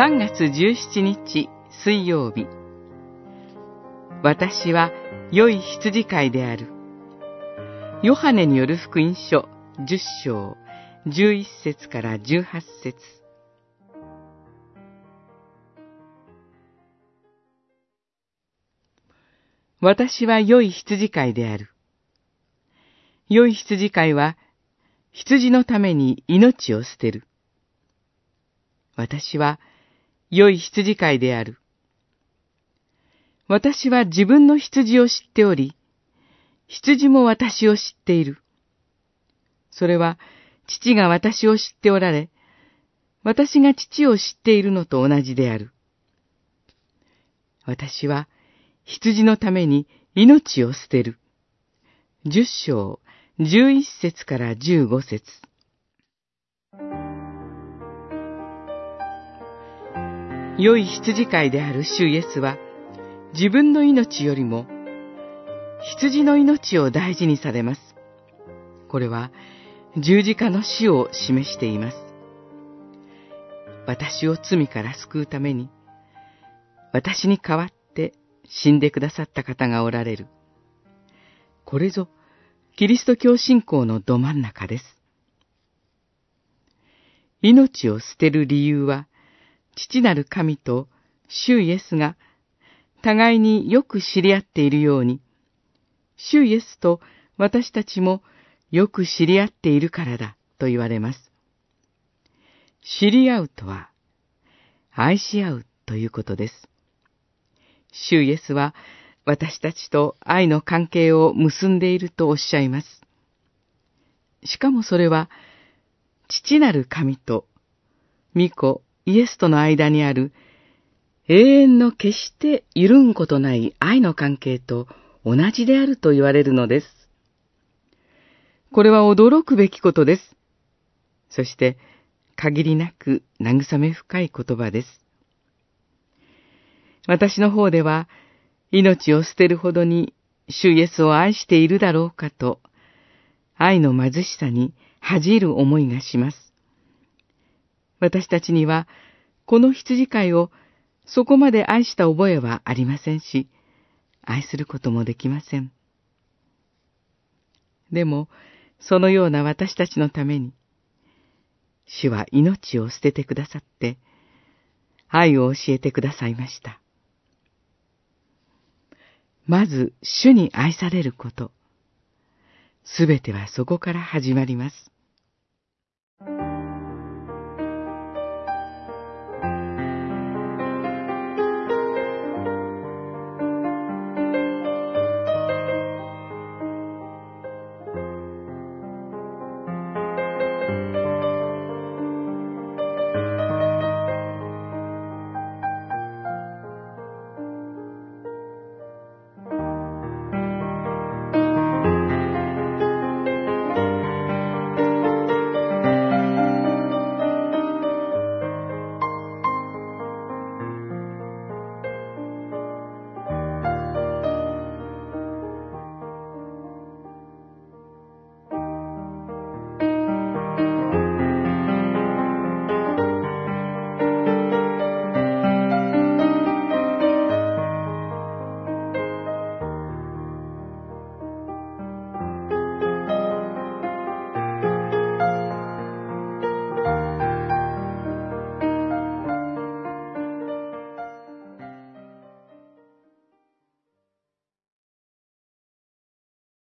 3月17日水曜日私は良い羊飼いであるヨハネによる福音書10章11節から18節私は良い羊飼いである。良い羊飼いは、羊のために命を捨てる。私は、良い羊飼いである。私は自分の羊を知っており、羊も私を知っている。それは、父が私を知っておられ、私が父を知っているのと同じである。私は、羊のために命を捨てる。十章、十一節から十五節。良い羊飼いである主イエスは、自分の命よりも、羊の命を大事にされます。これは、十字架の死を示しています。私を罪から救うために、私に代わって死んでくださった方がおられる。これぞ、キリスト教信仰のど真ん中です。命を捨てる理由は、父なる神と主イエスが互いによく知り合っているように、主イエスと私たちもよく知り合っているからだと言われます。知り合うとは、愛し合うということです。主イエスは私たちと愛の関係を結んでいるとおっしゃいます。しかもそれは、父なる神と、御子イエスとの間にある永遠の決して揺るぐことない愛の関係と同じであると言われるのです。これは驚くべきことです。そして、限りなく慰め深い言葉です。私の方では、命を捨てるほどに主イエスを愛しているだろうかと、愛の貧しさに恥じる思いがします。私たちには、この羊飼いをそこまで愛した覚えはありませんし、愛することもできません。でも、そのような私たちのために、主は命を捨ててくださって、愛を教えてくださいました。まず主に愛されること。すべてはそこから始まります。